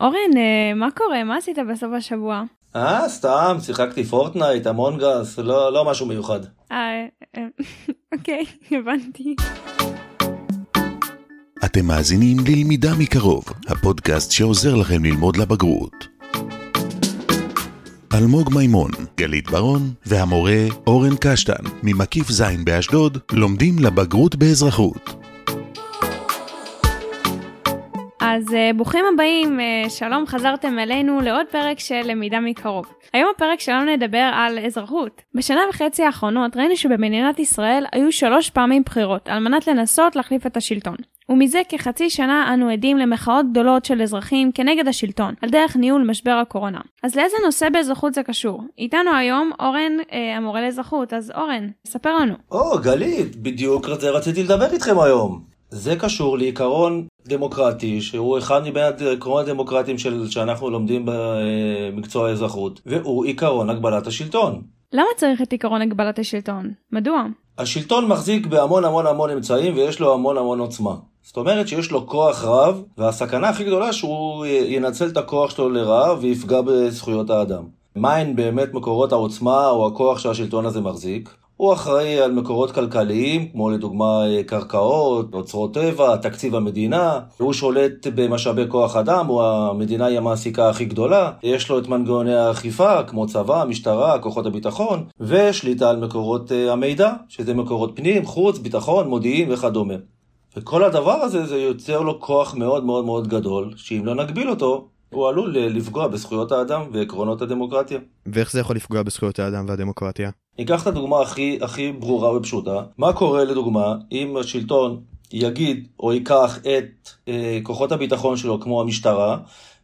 אורן, אה, מה קורה? מה עשית בסוף השבוע? אה, סתם, שיחקתי פורטנייט, המונגס, לא, לא משהו מיוחד. אה, אה, אוקיי, הבנתי. אתם מאזינים ללמידה מקרוב, הפודקאסט שעוזר לכם ללמוד לבגרות. אלמוג מימון, גלית ברון והמורה אורן קשטן ממקיף ז' באשדוד לומדים לבגרות באזרחות. אז uh, ברוכים הבאים, uh, שלום, חזרתם אלינו לעוד פרק של למידה מקרוב. היום הפרק שלנו נדבר על אזרחות. בשנה וחצי האחרונות ראינו שבמדינת ישראל היו שלוש פעמים בחירות על מנת לנסות להחליף את השלטון. ומזה כחצי שנה אנו עדים למחאות גדולות של אזרחים כנגד השלטון, על דרך ניהול משבר הקורונה. אז לאיזה נושא באזרחות זה קשור? איתנו היום אורן, אה, המורה לאזרחות, אז אורן, ספר לנו. או, גלית, בדיוק רציתי לדבר איתכם היום. זה קשור לעיקרון דמוקרטי, שהוא אחד מבין העקרונות הדמוקרטיים של, שאנחנו לומדים במקצוע האזרחות, והוא עיקרון הגבלת השלטון. למה צריך את עיקרון הגבלת השלטון? מדוע? השלטון מחזיק בהמון המון המון אמצעים ויש לו המון המון עוצמה. זאת אומרת שיש לו כוח רב, והסכנה הכי גדולה שהוא ינצל את הכוח שלו לרעה ויפגע בזכויות האדם. מהן באמת מקורות העוצמה או הכוח שהשלטון הזה מחזיק? הוא אחראי על מקורות כלכליים, כמו לדוגמה קרקעות, אוצרות טבע, תקציב המדינה, הוא שולט במשאבי כוח אדם, הוא המדינה היא המעסיקה הכי גדולה, יש לו את מנגנוני האכיפה, כמו צבא, משטרה, כוחות הביטחון, ושליטה על מקורות אה, המידע, שזה מקורות פנים, חוץ, ביטחון, מודיעין וכדומה. וכל הדבר הזה, זה יוצר לו כוח מאוד מאוד מאוד גדול, שאם לא נגביל אותו, הוא עלול לפגוע בזכויות האדם ועקרונות הדמוקרטיה. ואיך זה יכול לפגוע בזכויות האדם והדמוקרטיה? ניקח את הדוגמה הכי, הכי ברורה ופשוטה. מה קורה לדוגמה אם השלטון יגיד או ייקח את אה, כוחות הביטחון שלו כמו המשטרה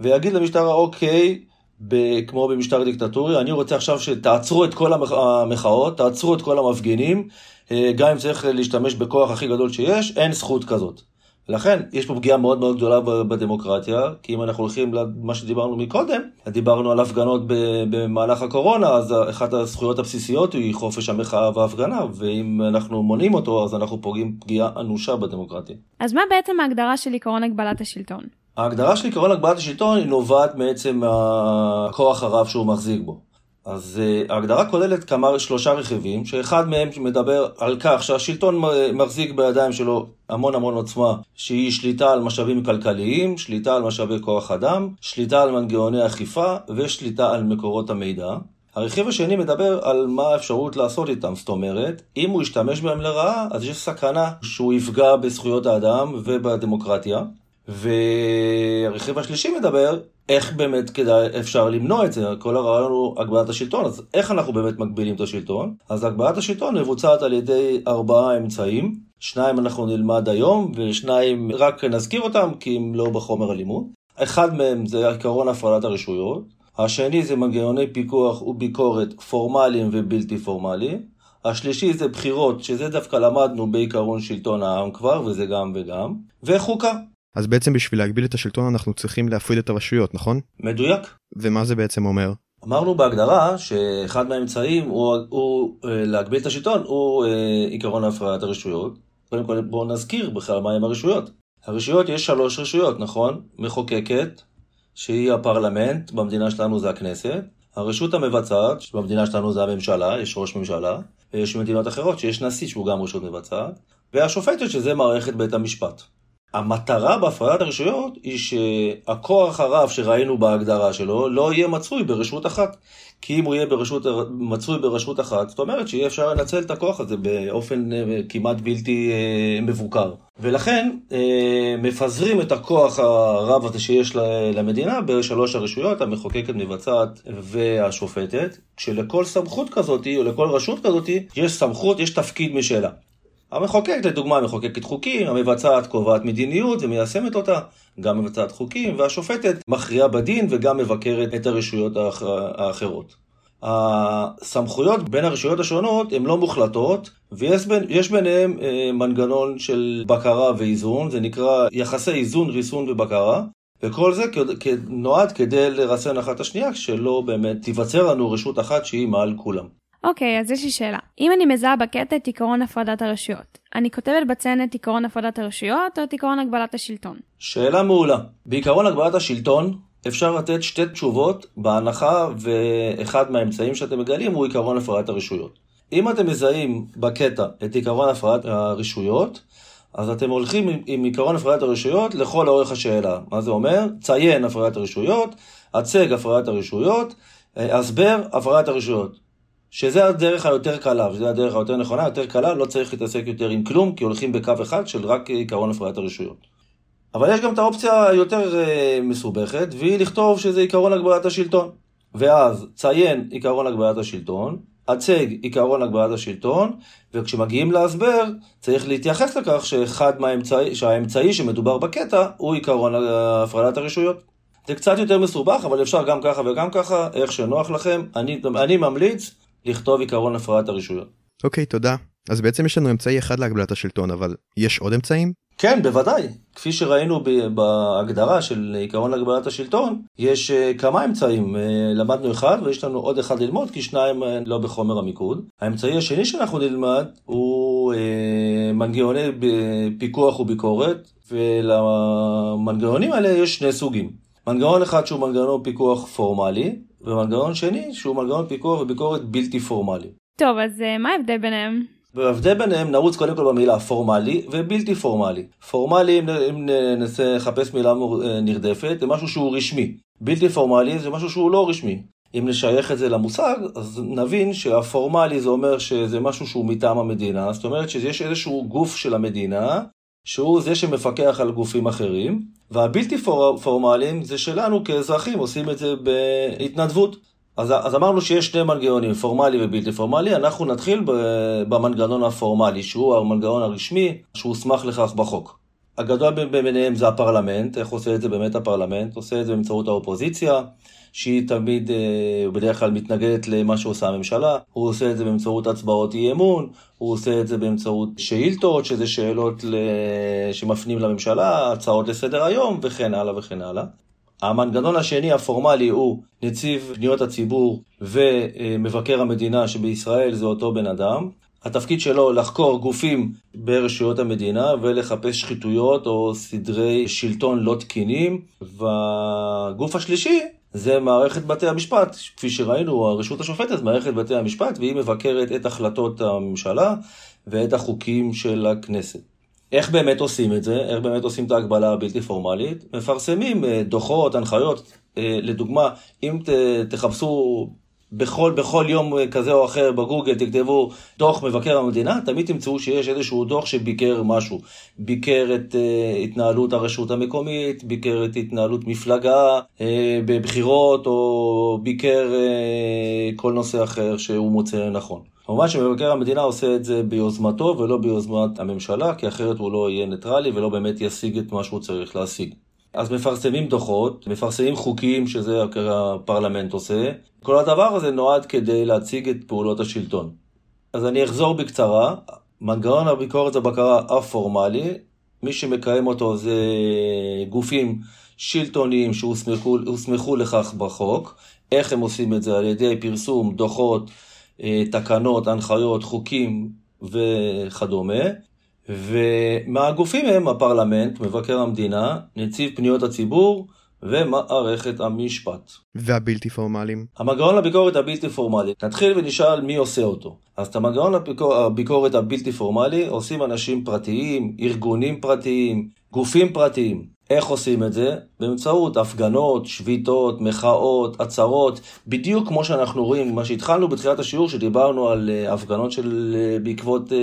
ויגיד למשטרה אוקיי ב, כמו במשטר דיקטטורי, אני רוצה עכשיו שתעצרו את כל המחאות, תעצרו את כל המפגינים, אה, גם אם צריך להשתמש בכוח הכי גדול שיש, אין זכות כזאת. לכן, יש פה פגיעה מאוד מאוד גדולה בדמוקרטיה, כי אם אנחנו הולכים למה שדיברנו מקודם, דיברנו על הפגנות במהלך הקורונה, אז אחת הזכויות הבסיסיות היא חופש המחאה וההפגנה, ואם אנחנו מונעים אותו, אז אנחנו פוגעים פגיעה אנושה בדמוקרטיה. אז מה בעצם ההגדרה של עקרון הגבלת השלטון? ההגדרה של עקרון הגבלת השלטון היא נובעת בעצם מהכוח הרב שהוא מחזיק בו. אז uh, ההגדרה כוללת כמה שלושה רכיבים, שאחד מהם מדבר על כך שהשלטון מחזיק בידיים שלו המון המון עוצמה, שהיא שליטה על משאבים כלכליים, שליטה על משאבי כוח אדם, שליטה על מנגנוני אכיפה ושליטה על מקורות המידע. הרכיב השני מדבר על מה האפשרות לעשות איתם, זאת אומרת, אם הוא ישתמש בהם לרעה, אז יש סכנה שהוא יפגע בזכויות האדם ובדמוקרטיה. והרכיב השלישי מדבר איך באמת כדאי, אפשר למנוע את זה, כל הרעיון הוא הגבלת השלטון, אז איך אנחנו באמת מגבילים את השלטון? אז הגבלת השלטון מבוצעת על ידי ארבעה אמצעים, שניים אנחנו נלמד היום, ושניים רק נזכיר אותם כי הם לא בחומר הלימוד. אחד מהם זה עקרון הפרדת הרשויות, השני זה מנגנוני פיקוח וביקורת פורמליים ובלתי פורמליים, השלישי זה בחירות, שזה דווקא למדנו בעיקרון שלטון העם כבר, וזה גם וגם, וחוקה. אז בעצם בשביל להגביל את השלטון אנחנו צריכים להפריד את הרשויות, נכון? מדויק. ומה זה בעצם אומר? אמרנו בהגדרה שאחד מהאמצעים הוא, הוא, הוא אה, להגביל את השלטון הוא אה, עיקרון הפרדת הרשויות. קודם כל בואו נזכיר בכלל מהם הרשויות. הרשויות, יש שלוש רשויות, נכון? מחוקקת, שהיא הפרלמנט, במדינה שלנו זה הכנסת. הרשות המבצעת, שבמדינה שלנו זה הממשלה, יש ראש ממשלה. ויש מדינות אחרות שיש נשיא שהוא גם רשות מבצעת. והשופטת שזה מערכת בית המשפט. המטרה בהפרדת הרשויות היא שהכוח הרב שראינו בהגדרה שלו לא יהיה מצוי ברשות אחת. כי אם הוא יהיה ברשות, מצוי ברשות אחת, זאת אומרת שיהיה אפשר לנצל את הכוח הזה באופן אה, כמעט בלתי אה, מבוקר. ולכן אה, מפזרים את הכוח הרב הזה שיש למדינה בשלוש הרשויות, המחוקקת, מבצעת והשופטת, כשלכל סמכות כזאת, או לכל רשות כזאת, יש סמכות, יש תפקיד משלה. המחוקק, לדוגמה, מחוקקת חוקים, המבצעת קובעת מדיניות ומיישמת אותה, גם מבצעת חוקים, והשופטת מכריעה בדין וגם מבקרת את הרשויות האחרות. הסמכויות בין הרשויות השונות הן לא מוחלטות, ויש ביניהן אה, מנגנון של בקרה ואיזון, זה נקרא יחסי איזון, ריסון ובקרה, וכל זה נועד כדי לרסן אחת השנייה, שלא באמת תיווצר לנו רשות אחת שהיא מעל כולם. אוקיי, אז יש לי שאלה. אם אני מזהה בקטע את עקרון הפרדת הרשויות, אני כותבת בצן את עקרון הפרדת הרשויות או את עקרון הגבלת השלטון? שאלה מעולה. בעקרון הגבלת השלטון, אפשר לתת שתי תשובות בהנחה ואחד מהאמצעים שאתם מגלים הוא עיקרון הפרדת הרשויות. אם אתם מזהים בקטע את עיקרון הפרדת הרשויות, אז אתם הולכים עם, עם עיקרון הפרדת הרשויות לכל אורך השאלה. מה זה אומר? ציין הפרדת הרשויות, הצג הפרדת הרשויות, אה, הסבר הפרדת הרשויות. שזה הדרך היותר קלה, וזו הדרך היותר נכונה, יותר קלה, לא צריך להתעסק יותר עם כלום, כי הולכים בקו אחד של רק עיקרון הפרדת הרשויות. אבל יש גם את האופציה היותר אה, מסובכת, והיא לכתוב שזה עיקרון הגבלת השלטון. ואז ציין עיקרון הגבלת השלטון, הצג עיקרון הגבלת השלטון, וכשמגיעים להסבר, צריך להתייחס לכך שאחד מהאמצעי, שהאמצעי שמדובר בקטע הוא עיקרון הפרדת הרשויות. זה קצת יותר מסובך, אבל אפשר גם ככה וגם ככה, איך שנוח לכם. אני, אני ממליץ לכתוב עיקרון הפרדת הרשויות. אוקיי, okay, תודה. אז בעצם יש לנו אמצעי אחד להגבלת השלטון, אבל יש עוד אמצעים? כן, בוודאי. כפי שראינו בהגדרה של עיקרון הגבלת השלטון, יש אה, כמה אמצעים. אה, למדנו אחד ויש לנו עוד אחד ללמוד, כי שניים אה, לא בחומר המיקוד. האמצעי השני שאנחנו נלמד הוא מנגנוני פיקוח וביקורת, ולמנגנונים האלה יש שני סוגים. מנגנון אחד שהוא מנגנון פיקוח פורמלי, ומנגנון שני שהוא מנגנון פיקוח וביקורת בלתי פורמלי. טוב, אז מה ההבדל ביניהם? וההבדל ביניהם נרוץ קודם כל במילה פורמלי ובלתי פורמלי. פורמלי, אם, אם ננסה לחפש מילה נרדפת, זה משהו שהוא רשמי. בלתי פורמלי זה משהו שהוא לא רשמי. אם נשייך את זה למושג, אז נבין שהפורמלי זה אומר שזה משהו שהוא מטעם המדינה, זאת אומרת שיש איזשהו גוף של המדינה, שהוא זה שמפקח על גופים אחרים, והבלתי פור, פורמליים זה שלנו כאזרחים עושים את זה בהתנדבות. אז, אז אמרנו שיש שני מנגנונים, פורמלי ובלתי פורמלי, אנחנו נתחיל במנגנון הפורמלי, שהוא המנגנון הרשמי, שהוסמך לכך בחוק. הגדול ביניהם זה הפרלמנט, איך עושה את זה באמת הפרלמנט? עושה את זה באמצעות האופוזיציה, שהיא תמיד, אה, בדרך כלל מתנגדת למה שעושה הממשלה, הוא עושה את זה באמצעות הצבעות אי אמון, הוא עושה את זה באמצעות שאילתות, שזה שאלות שמפנים לממשלה, הצעות לסדר היום, וכן הלאה וכן הלאה. המנגנון השני הפורמלי הוא נציב פניות הציבור ומבקר המדינה שבישראל זה אותו בן אדם. התפקיד שלו לחקור גופים ברשויות המדינה ולחפש שחיתויות או סדרי שלטון לא תקינים. והגוף השלישי זה מערכת בתי המשפט, כפי שראינו, הרשות השופטת, מערכת בתי המשפט, והיא מבקרת את החלטות הממשלה ואת החוקים של הכנסת. איך באמת עושים את זה? איך באמת עושים את ההגבלה הבלתי פורמלית? מפרסמים אה, דוחות, הנחיות. אה, לדוגמה, אם תחפשו בכל, בכל יום אה, כזה או אחר בגוגל, תכתבו דוח מבקר המדינה, תמיד תמצאו שיש איזשהו דוח שביקר משהו. ביקר את uh, התנהלות הרשות המקומית, ביקר את התנהלות מפלגה uh, בבחירות, או ביקר uh, כל נושא אחר שהוא מוצא לנכון. כמובן שמבקר המדינה עושה את זה ביוזמתו ולא ביוזמת הממשלה, כי אחרת הוא לא יהיה ניטרלי ולא באמת ישיג את מה שהוא צריך להשיג. אז מפרסמים דוחות, מפרסמים חוקים שזה הפרלמנט עושה. כל הדבר הזה נועד כדי להציג את פעולות השלטון. אז אני אחזור בקצרה. מנגנון הביקורת הבקרה הפורמלי, מי שמקיים אותו זה גופים שלטוניים שהוסמכו לכך בחוק. איך הם עושים את זה? על ידי פרסום דוחות אה, תקנות, הנחיות, חוקים וכדומה. ומהגופים הם הפרלמנט, מבקר המדינה, נציב פניות הציבור ומערכת המשפט. והבלתי פורמליים? המנגנון לביקורת הבלתי פורמלי. נתחיל ונשאל מי עושה אותו. אז את המנגנון לביקורת הבלתי פורמלי עושים אנשים פרטיים, ארגונים פרטיים, גופים פרטיים. איך עושים את זה? באמצעות הפגנות, שביתות, מחאות, הצהרות, בדיוק כמו שאנחנו רואים, מה שהתחלנו בתחילת השיעור, שדיברנו על uh, הפגנות של uh, בעקבות uh,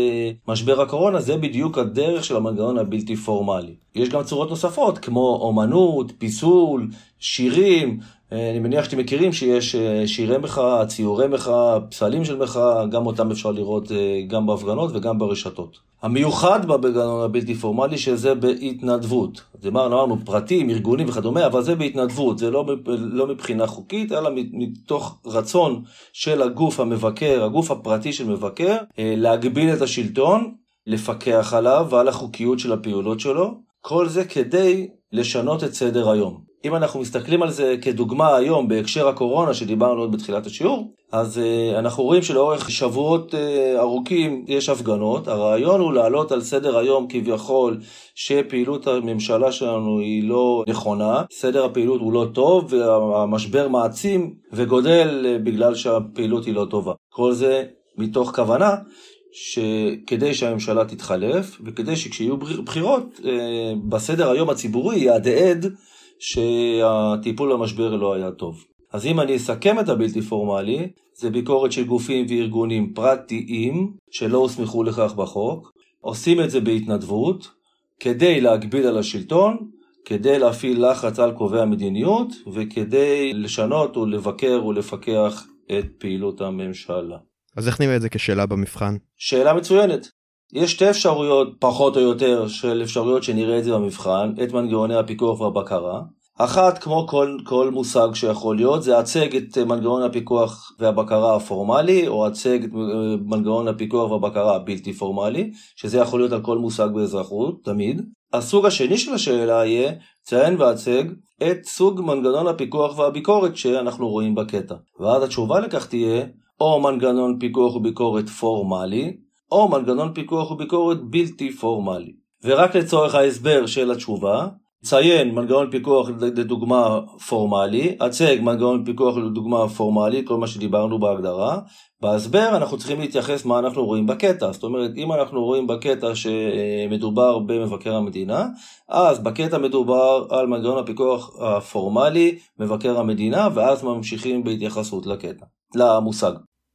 משבר הקורונה, זה בדיוק הדרך של המנגנון הבלתי פורמלי. יש גם צורות נוספות, כמו אומנות, פיסול, שירים, אני מניח שאתם מכירים שיש שירי מחאה, ציורי מחאה, פסלים של מחאה, גם אותם אפשר לראות גם בהפגנות וגם ברשתות. המיוחד במנגנון הבלתי פורמלי שזה בהתנדבות. אמרנו, אמרנו פרטים, ארגונים וכדומה, אבל זה בהתנדבות, זה לא, לא מבחינה חוקית, אלא מתוך רצון של הגוף המבקר, הגוף הפרטי של מבקר, אה, להגביל את השלטון, לפקח עליו ועל החוקיות של הפעולות שלו, כל זה כדי לשנות את סדר היום. אם אנחנו מסתכלים על זה כדוגמה היום בהקשר הקורונה שדיברנו עוד בתחילת השיעור, אז uh, אנחנו רואים שלאורך שבועות uh, ארוכים יש הפגנות. הרעיון הוא להעלות על סדר היום כביכול שפעילות הממשלה שלנו היא לא נכונה, סדר הפעילות הוא לא טוב והמשבר מעצים וגודל uh, בגלל שהפעילות היא לא טובה. כל זה מתוך כוונה שכדי שהממשלה תתחלף וכדי שכשיהיו בחירות בסדר היום הציבורי יהדהד שהטיפול במשבר לא היה טוב. אז אם אני אסכם את הבלתי פורמלי, זה ביקורת של גופים וארגונים פרטיים שלא הוסמכו לכך בחוק, עושים את זה בהתנדבות, כדי להגביל על השלטון, כדי להפעיל לחץ על קובעי המדיניות, וכדי לשנות ולבקר ולפקח את פעילות הממשלה. אז איך נראה את זה כשאלה במבחן? שאלה מצוינת. יש שתי אפשרויות, פחות או יותר, של אפשרויות שנראה את זה במבחן, את מנגנוני הפיקוח והבקרה. אחת, כמו כל, כל מושג שיכול להיות, זה הצג את מנגנון הפיקוח והבקרה הפורמלי, או הצג את מנגנון הפיקוח והבקרה הבלתי פורמלי, שזה יכול להיות על כל מושג באזרחות, תמיד. הסוג השני של השאלה יהיה, ציין והצג את סוג מנגנון הפיקוח והביקורת שאנחנו רואים בקטע. ואז התשובה לכך תהיה, או מנגנון פיקוח וביקורת פורמלי, או מנגנון פיקוח וביקורת בלתי פורמלי. ורק לצורך ההסבר של התשובה, ציין מנגנון פיקוח לדוגמה פורמלי, הצג מנגנון פיקוח לדוגמה פורמלי, כל מה שדיברנו בהגדרה. בהסבר אנחנו צריכים להתייחס מה אנחנו רואים בקטע, זאת אומרת אם אנחנו רואים בקטע שמדובר במבקר המדינה, אז בקטע מדובר על מנגנון הפיקוח הפורמלי, מבקר המדינה, ואז ממשיכים בהתייחסות לקטע, למושג.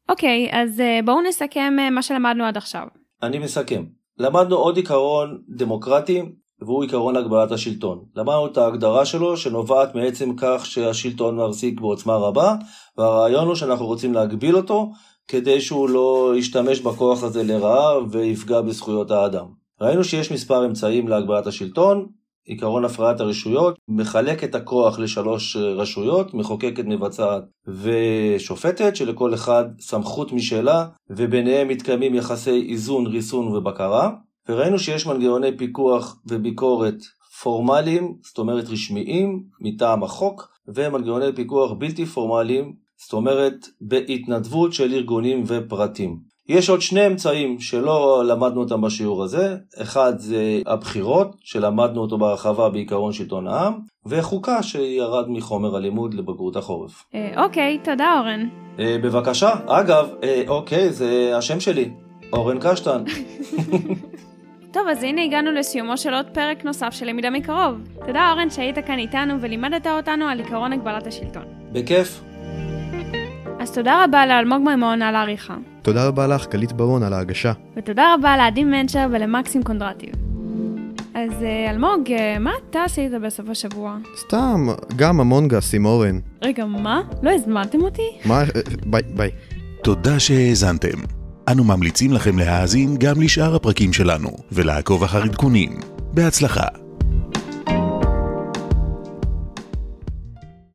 אוקיי, okay, אז אה, בואו נסכם אה, מה שלמדנו עד עכשיו. אני מסכם. למדנו עוד עיקרון דמוקרטי, והוא עיקרון הגבלת השלטון. למדנו את ההגדרה שלו שנובעת מעצם כך שהשלטון מחזיק בעוצמה רבה, והרעיון הוא שאנחנו רוצים להגביל אותו כדי שהוא לא ישתמש בכוח הזה לרעה ויפגע בזכויות האדם. ראינו שיש מספר אמצעים להגבלת השלטון, עקרון הפרעת הרשויות מחלק את הכוח לשלוש רשויות, מחוקקת, מבצעת ושופטת, שלכל אחד סמכות משלה, וביניהם מתקיימים יחסי איזון, ריסון ובקרה. וראינו שיש מנגנוני פיקוח וביקורת פורמליים, זאת אומרת רשמיים, מטעם החוק, ומנגנוני פיקוח בלתי פורמליים, זאת אומרת בהתנדבות של ארגונים ופרטים. יש עוד שני אמצעים שלא למדנו אותם בשיעור הזה, אחד זה הבחירות, שלמדנו אותו בהרחבה בעיקרון שלטון העם, וחוקה שירד מחומר הלימוד לבגרות החורף. אה, אוקיי, תודה אורן. אה, בבקשה, אגב, אה, אוקיי, זה השם שלי, אורן קשטן. טוב, אז הנה הגענו לסיומו של עוד פרק נוסף של למידה מקרוב. תודה אורן שהיית כאן איתנו ולימדת אותנו על עקרון הגבלת השלטון. בכיף. אז תודה רבה לאלמוג מימון על העריכה. תודה רבה לך, גלית ברון, על ההגשה. ותודה רבה לעדי מנצ'ר ולמקסים קונדרטיב. אז אה, אלמוג, אה, מה אתה עשית בסוף השבוע? סתם, גם המונגס עם אורן. רגע, מה? לא הזמנתם אותי? מה? אה, ביי, ביי. תודה שהאזנתם. אנו ממליצים לכם להאזין גם לשאר הפרקים שלנו, ולעקוב אחר עדכונים. בהצלחה.